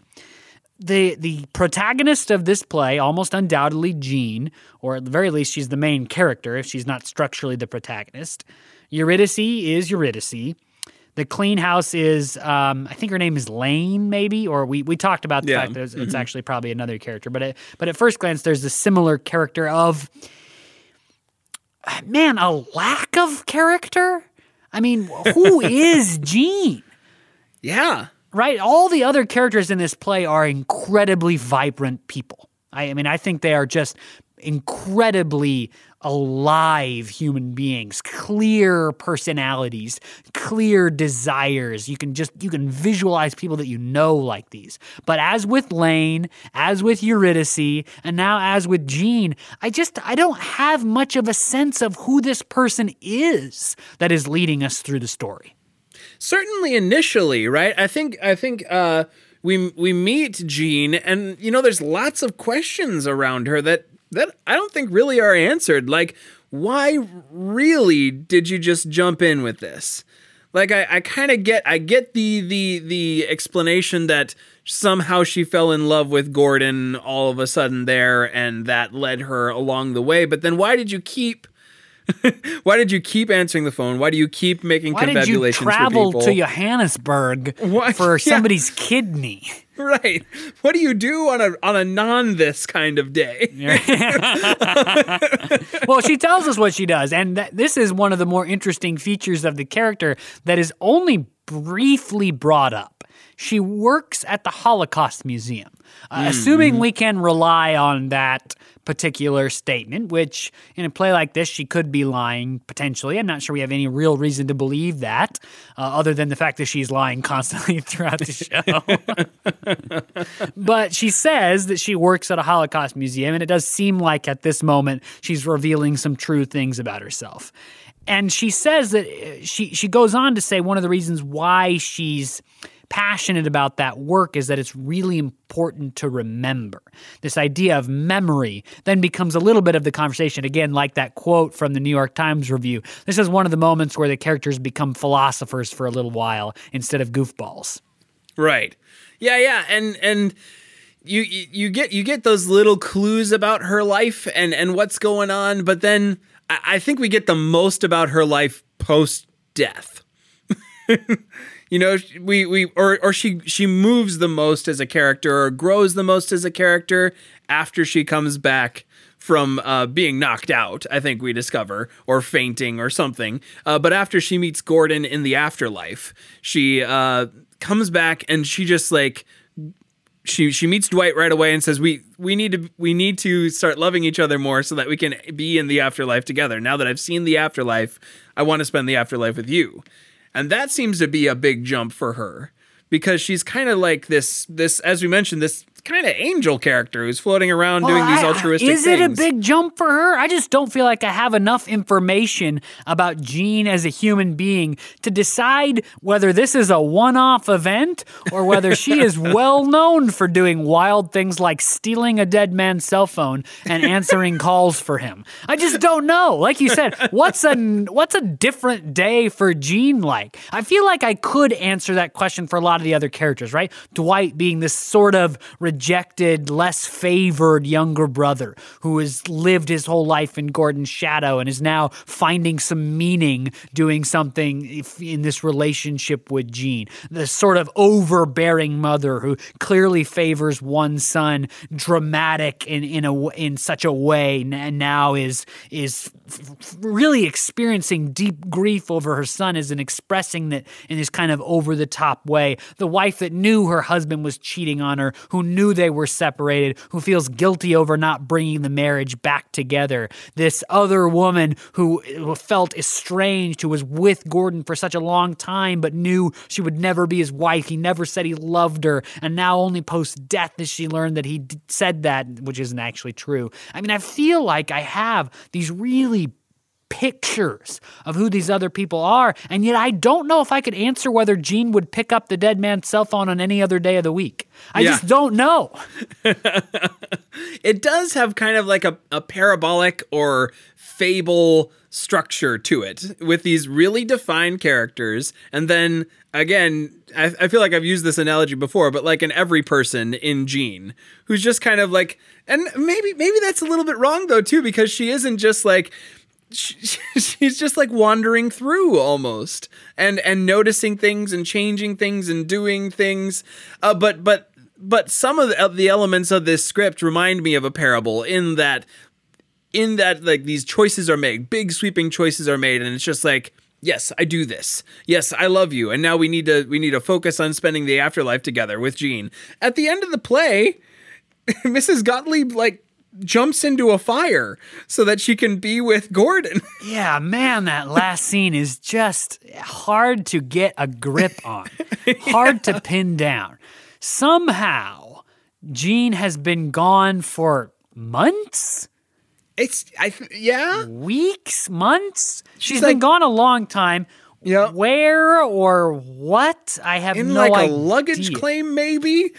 Speaker 1: The the protagonist of this play, almost undoubtedly Jean, or at the very least, she's the main character if she's not structurally the protagonist. Eurydice is Eurydice. The clean house is, um, I think her name is Lane, maybe, or we, we talked about the
Speaker 2: Yeah.
Speaker 1: fact that it's, it's actually probably another character. But it, but at first glance, there's a similar character of man, a lack of character. I mean, who is Jean?
Speaker 2: Yeah.
Speaker 1: Right? All the other characters in this play are incredibly vibrant people. I, I mean, I think they are just incredibly alive human beings, clear personalities, clear desires. You can just you can visualize people that you know like these. But as with Lane, as with Eurydice, and now as with Jean, I just I don't have much of a sense of who this person is that is leading us through the story.
Speaker 2: certainly initially, right? I think I think uh, we we meet Jean, and you know, there's lots of questions around her that that I don't think really are answered. Like, why really did you just jump in with this? Like, I, I kind of get I get the the the explanation that somehow she fell in love with Gordon all of a sudden there, and that led her along the way. But then, why did you keep? Why did you keep answering the phone? Why do you keep making
Speaker 1: Why did you travel to Johannesburg
Speaker 2: Why-
Speaker 1: for
Speaker 2: yeah.
Speaker 1: somebody's kidney?
Speaker 2: Right. What do you do on a on a non this kind of day?
Speaker 1: well, she tells us what she does, and th- this is one of the more interesting features of the character that is only briefly brought up. She works at the Holocaust Museum. Uh, Assuming we can rely on that particular statement, which in a play like this, she could be lying potentially. I'm not sure we have any real reason to believe that, uh, other than the fact that she's lying constantly throughout the show. but she says that she works at a Holocaust museum, and it does seem like at this moment she's revealing some true things about herself. And she says that uh, she she goes on to say one of the reasons why she's passionate about that work is that it's really important to remember. This idea of memory then becomes a little bit of the conversation again like that quote from the New York Times review. This is one of the moments where the characters become philosophers for a little while instead of goofballs.
Speaker 2: Right. Yeah, yeah, and and you you get you get those little clues about her life and and what's going on, but then I, I think we get the most about her life post death. you know, we we or or she she moves the most as a character or grows the most as a character after she comes back from uh, being knocked out, I think we discover, or fainting or something. Uh, but after she meets Gordon in the afterlife, she uh, comes back and she just like she she meets Dwight right away and says we we need to we need to start loving each other more so that we can be in the afterlife together. Now that I've seen the afterlife, I want to spend the afterlife with you. And that seems to be a big jump for her because she's kind of like this this as we mentioned this kind of angel character who's floating around doing these
Speaker 1: I-
Speaker 2: altruistic
Speaker 1: Is
Speaker 2: things.
Speaker 1: Is it a big jump for her? I just don't feel like I have enough information about Jean as a human being to decide whether this is a one off event or whether she is well known for doing wild things like stealing a dead man's cell phone and answering calls for him. I just don't know. Like you said, what's a what's a different day for Jean like? I feel like I could answer that question for a lot of the other characters, right? Dwight being this sort of rejected, less favored younger brother who has lived his whole life in Gordon's shadow and is now finding some meaning doing something in this relationship with Jean. The sort of overbearing mother who clearly favors one son, dramatic in in a in such a way, and now is is really experiencing deep grief over her son, is and expressing that in this kind of over the top way. The wife that knew her husband was cheating on her, who knew they were separated, who feels guilty over not bringing the marriage back together. This other woman who who felt estranged, who was with Gordon for such a long time, but knew she would never be his wife. He never said he loved her, and now only post death does she learn that he d- said that, which isn't actually true. I mean, I feel like I have these really pictures of who these other people are. And yet I don't know if I could answer whether Jean would pick up the dead man's cell phone on any other day of the week. I
Speaker 2: Yeah.
Speaker 1: just don't know.
Speaker 2: it does have kind of like a, a parabolic or fable structure to it with these really defined characters and then again I, I feel like i've used this analogy before but like an every person in Jean who's just kind of like and maybe maybe that's a little bit wrong though too because she isn't just like she, she's just like wandering through almost and and noticing things and changing things and doing things. Uh, but but but some of the, of the elements of this script remind me of a parable in that in that like these choices are made big sweeping choices are made and it's just like yes i do this. Yes i love you. And now we need to we need to focus on spending the afterlife together with Jean. at the end of the play mrs gottlieb like jumps into a fire so that she can be with gordon
Speaker 1: Yeah, man, that last scene is just hard to get a grip on, hard to pin down. Somehow, Jean has been gone for months,
Speaker 2: it's i yeah
Speaker 1: weeks, months. She's
Speaker 2: like-
Speaker 1: been gone a long time.
Speaker 2: Yeah.
Speaker 1: Where or what? I have
Speaker 2: in
Speaker 1: no
Speaker 2: like a luggage claim maybe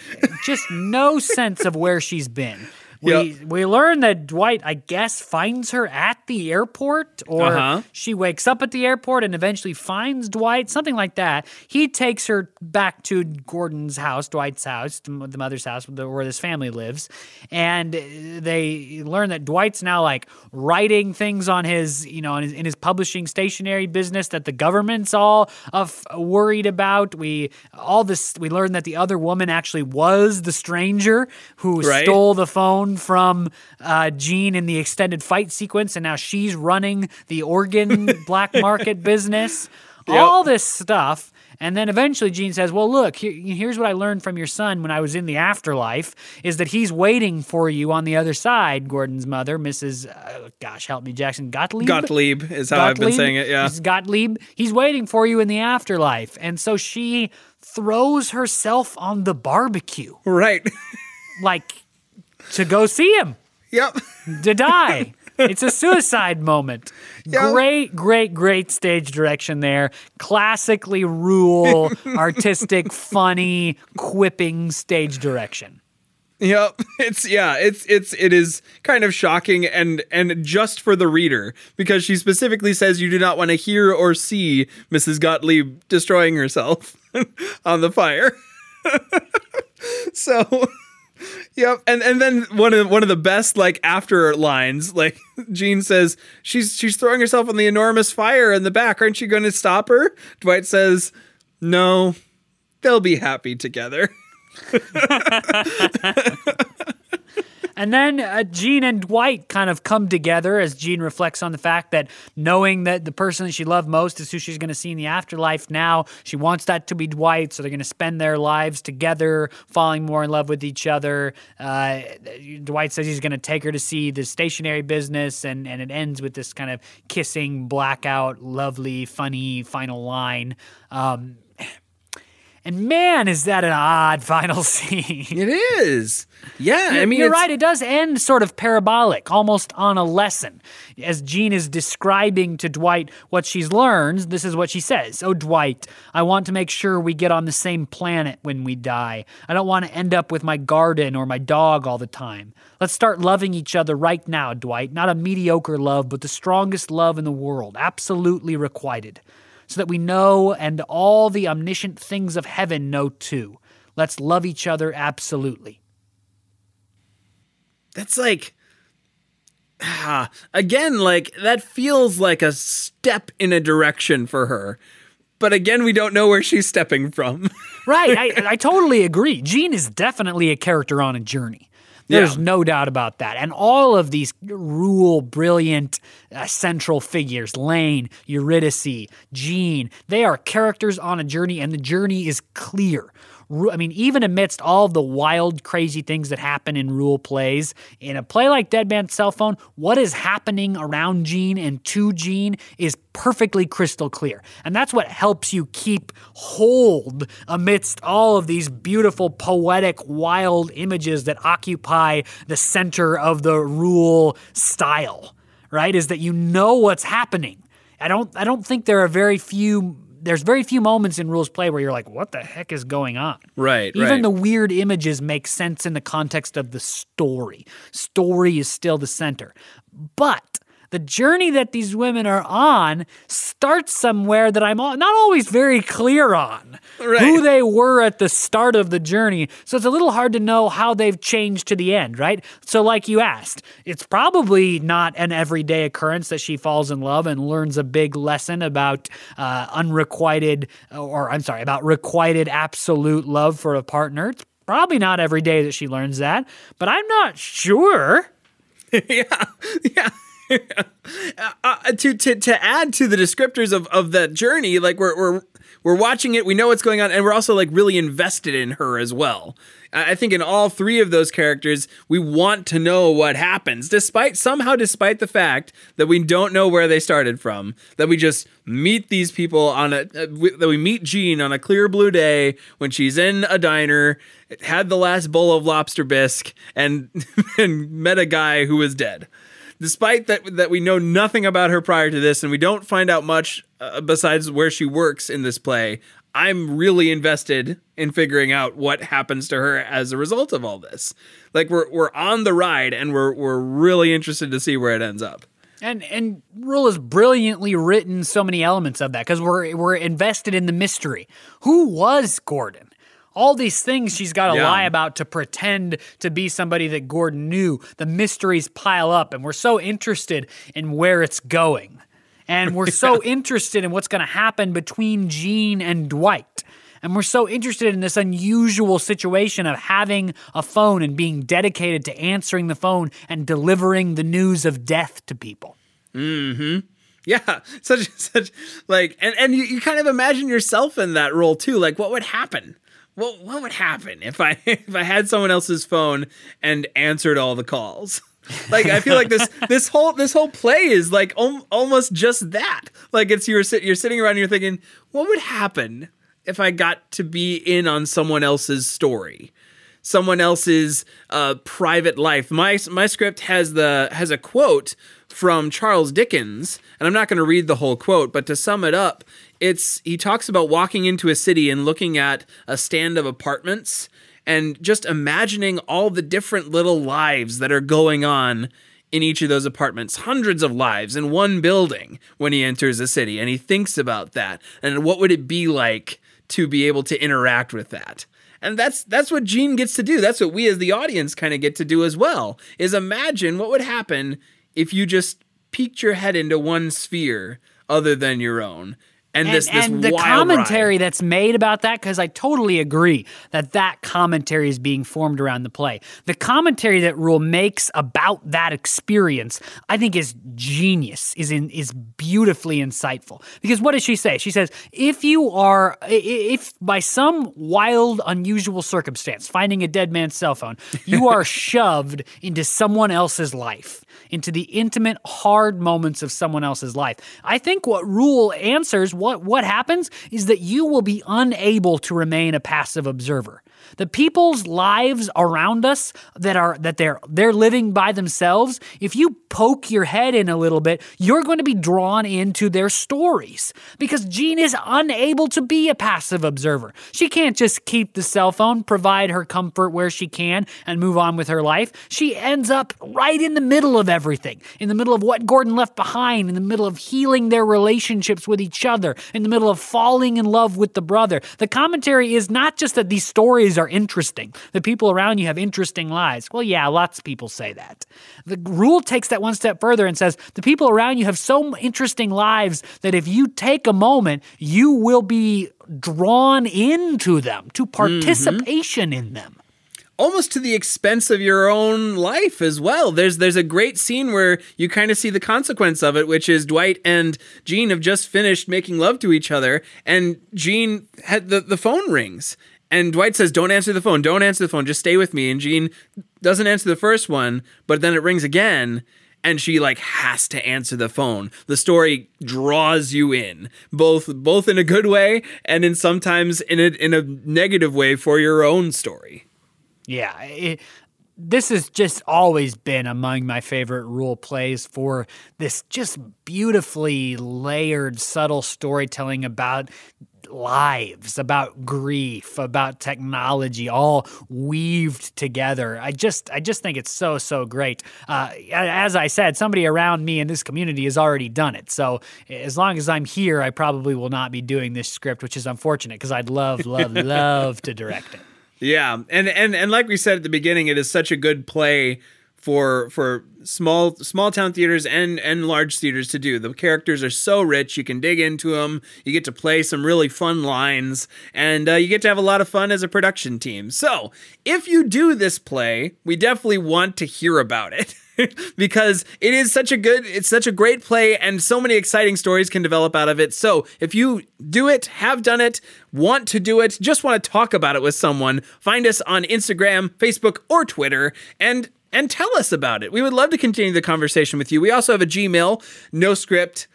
Speaker 1: Just no sense of where she's been. We
Speaker 2: Yep.
Speaker 1: we learn that Dwight, I guess, finds her at the airport, or
Speaker 2: Uh-huh.
Speaker 1: she wakes up at the airport and eventually finds Dwight, something like that. He takes her back to Gordon's house, Dwight's house, the the mother's house, where where this family lives, and they learn that Dwight's now like writing things on his, you know, in his, in his publishing stationery business that the government's all uh, worried about. We all this we learn that the other woman actually was the stranger who
Speaker 2: Right.
Speaker 1: stole the phone from uh, Jean in the extended fight sequence, and now she's running the organ black market business. All this stuff. And then eventually Jean says, Well, look, here, here's what I learned from your son when I was in the afterlife is that he's waiting for you on the other side, Gordon's mother, Mrs. Uh, gosh, help me, Jackson Gottlieb.
Speaker 2: gottlieb is how i've been saying it yeah
Speaker 1: Mrs. Gottlieb. He's waiting for you in the afterlife. And so she throws herself on the barbecue,
Speaker 2: right
Speaker 1: like to go see him,
Speaker 2: yep
Speaker 1: to die. It's a suicide moment.
Speaker 2: Yeah.
Speaker 1: Great, great, great stage direction there. Classically rural, artistic, funny, quipping stage direction.
Speaker 2: Yep. It's yeah, it's it's it is kind of shocking and and just for the reader because she specifically says you do not want to hear or see Mrs. Gottlieb destroying herself on the fire. so Yep, and and then one of one of the best like after lines, like Jean says she's she's throwing herself on the enormous fire in the back. Aren't you going to stop her? Dwight says, "No, they'll be happy together."
Speaker 1: And then uh, Jean and Dwight kind of come together as Jean reflects on the fact that knowing that the person that she loved most is who she's going to see in the afterlife now, she wants that to be Dwight. So they're going to spend their lives together, falling more in love with each other. Uh, Dwight says he's going to take her to see the stationery business, and, and it ends with this kind of kissing, blackout, lovely, funny final line. Um, and man, is that an odd final scene.
Speaker 2: It is. Yeah, I mean
Speaker 1: you're right. It does end sort of parabolic, almost on a lesson. As Jean is describing to Dwight what she's learned, this is what she says Oh, Dwight, I want to make sure we get on the same planet when we die. I don't want to end up with my garden or my dog all the time. Let's start loving each other right now, Dwight. Not a mediocre love, but the strongest love in the world, absolutely requited. So that we know and all the omniscient things of heaven know too. Let's love each other absolutely.
Speaker 2: that's like ah, again like that feels like a step in a direction for her but again we don't know where she's stepping from
Speaker 1: Right. I, I totally agree. Jean is definitely a character on a journey. There's
Speaker 2: Yeah.
Speaker 1: no doubt about that. And all of these Ruhl brilliant uh, central figures, Lane, Eurydice, Jean, they are characters on a journey, and the journey is clear. I mean, even amidst all the wild, crazy things that happen in Ruhl plays, in a play like Dead Man's Cell Phone, what is happening around Jean and to Jean is perfectly crystal clear. And that's what helps you keep hold amidst all of these beautiful, poetic, wild images that occupy the center of the Ruhl style. right? Is that you know what's happening. I don't I don't think there are very few there's very few moments in Ruhl's play where you're like, what the heck is going on?
Speaker 2: Right.
Speaker 1: Even
Speaker 2: right.
Speaker 1: the weird images make sense in the context of the story. Story is still the center. But the journey that these women are on starts somewhere that I'm not always very clear on
Speaker 2: Right.
Speaker 1: who they were at the start of the journey. So it's a little hard to know how they've changed to the end, right? So, like you asked, it's probably not an everyday occurrence that she falls in love and learns a big lesson about uh, unrequited, or I'm sorry, about requited absolute love for a partner. It's probably not every day that she learns that, but I'm not sure.
Speaker 2: yeah, yeah. uh, to to to add to the descriptors of of that journey, like we're we're we're watching it, we know what's going on, and we're also like really invested in her as well. I I think in all three of those characters, we want to know what happens, despite somehow, despite the fact that we don't know where they started from, that we just meet these people on a, uh, we- that we meet Jean on a clear blue day when she's in a diner, had the last bowl of lobster bisque, and and met a guy who was dead despite that that we know nothing about her prior to this and we don't find out much uh, besides where she works in this play i'm really invested in figuring out what happens to her as a result of all this like we're we're on the ride and we're we're really interested to see where it ends up
Speaker 1: And and Ruhl has brilliantly written so many elements of that because we're we're invested in the mystery. Who was Gordon? All these things she's got to
Speaker 2: Yeah.
Speaker 1: lie about to pretend to be somebody that Gordon knew. The mysteries pile up, and we're so interested in where it's going. And we're so interested in what's going to happen between Jean and Dwight. And we're so interested in this unusual situation of having a phone and being dedicated to answering the phone and delivering the news of death to people.
Speaker 2: hmm yeah such such like and and you, you kind of imagine yourself in that role too like what would happen what what would happen if i if i had someone else's phone and answered all the calls? Like i feel like this this whole this whole play is like om- almost just that. Like it's you're sit, you're sitting around and you're thinking what would happen if i got to be in on someone else's story? Someone else's uh, private life. My my script has the has a quote from Charles Dickens, and I'm not going to read the whole quote, but to sum it up, it's he talks about walking into a city and looking at a stand of apartments and just imagining all the different little lives that are going on in each of those apartments, hundreds of lives in one building when he enters a city, and he thinks about that and what would it be like to be able to interact with that. And that's that's what Jean gets to do. That's what we as the audience kind of get to do as well. Is imagine what would happen if you just peeked your head into one sphere other than your own. And, this this
Speaker 1: and the
Speaker 2: wild
Speaker 1: commentary
Speaker 2: ride.
Speaker 1: that's made about that because i totally agree that that commentary is being formed around the play. The commentary that Ruhl makes about that experience i think is genius is in is beautifully insightful. Because what does she say? She says if you are if by some wild unusual circumstance finding a dead man's cell phone you are shoved into someone else's life into the intimate hard moments of someone else's life. I think what Ruhl answers what what happens is that you will be unable to remain a passive observer the people's lives around us that are that they're they're living by themselves if you poke your head in a little bit you're going to be drawn into their stories because Jean is unable to be a passive observer. She can't just keep the cell phone provide her comfort where she can and move on with her life. She ends up right in the middle of everything in the middle of what Gordon left behind in the middle of healing their relationships with each other in the middle of falling in love with the brother. The commentary is not just that these stories are interesting the people around you have interesting lives well yeah lots of people say that the Ruhl takes that one step further and says the people around you have so interesting lives that if you take a moment you will be drawn into them to mm-hmm. participation in them
Speaker 2: almost to the expense of your own life as well. There's there's a great scene where you kind of see the consequence of it, which is Dwight and Jean have just finished making love to each other, and Jean had the, the phone rings. And Dwight says, Don't answer the phone, don't answer the phone, just stay with me. And Jean doesn't answer the first one, but then it rings again. And she like has to answer the phone. The story draws you in, both both in a good way and in sometimes in a in a negative way for your own story.
Speaker 1: Yeah, it, this has just always been among my favorite Ruhl plays for this just beautifully layered, subtle storytelling about lives, about grief, about technology, all weaved together. I just, I just think it's so, so great. Uh, as I said, somebody around me in this community has already done it. So as long as I'm here, I probably will not be doing this script, which is unfortunate because I'd love, love, love to direct it.
Speaker 2: Yeah, and and and like we said at the beginning, it is such a good play for for small small town theaters and and large theaters to do. The characters are so rich, you can dig into them. You get to play some really fun lines, and uh, you get to have a lot of fun as a production team. So if you do this play, we definitely want to hear about it. because it is such a good it's such a great play and so many exciting stories can develop out of it so if you do it have done it want to do it just want to talk about it with someone find us on instagram facebook or twitter and and tell us about it. We would love to continue the conversation with you. We also have a Gmail, no script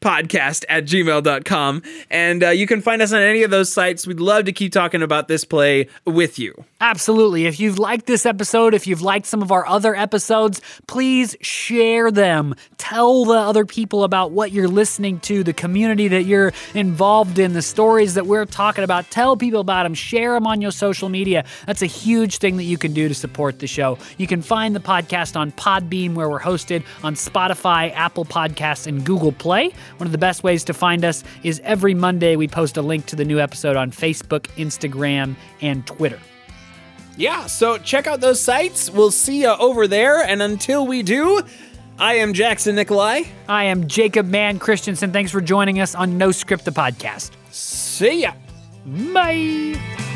Speaker 2: podcast at gmail.com. And uh, you can find us on any of those sites. We'd love to keep talking about this play with you.
Speaker 1: Absolutely. If you've liked this episode, if you've liked some of our other episodes, please share them. Tell the other people about what you're listening to, the community that you're involved in, the stories that we're talking about. Tell people about them. Share them on your social media. That's a huge thing that you can do to support the show. You can find the podcast on Podbean, where we're hosted, on Spotify, Apple Podcasts, and Google Play. One of the best ways to find us is every Monday we post a link to the new episode on Facebook, Instagram, and Twitter.
Speaker 2: Yeah, so check out those sites. We'll see you over there. And until we do, I am Jackson Nikolai.
Speaker 1: I am Jacob Mann Christensen. Thanks for joining us on No Script the Podcast.
Speaker 2: See ya.
Speaker 1: Bye.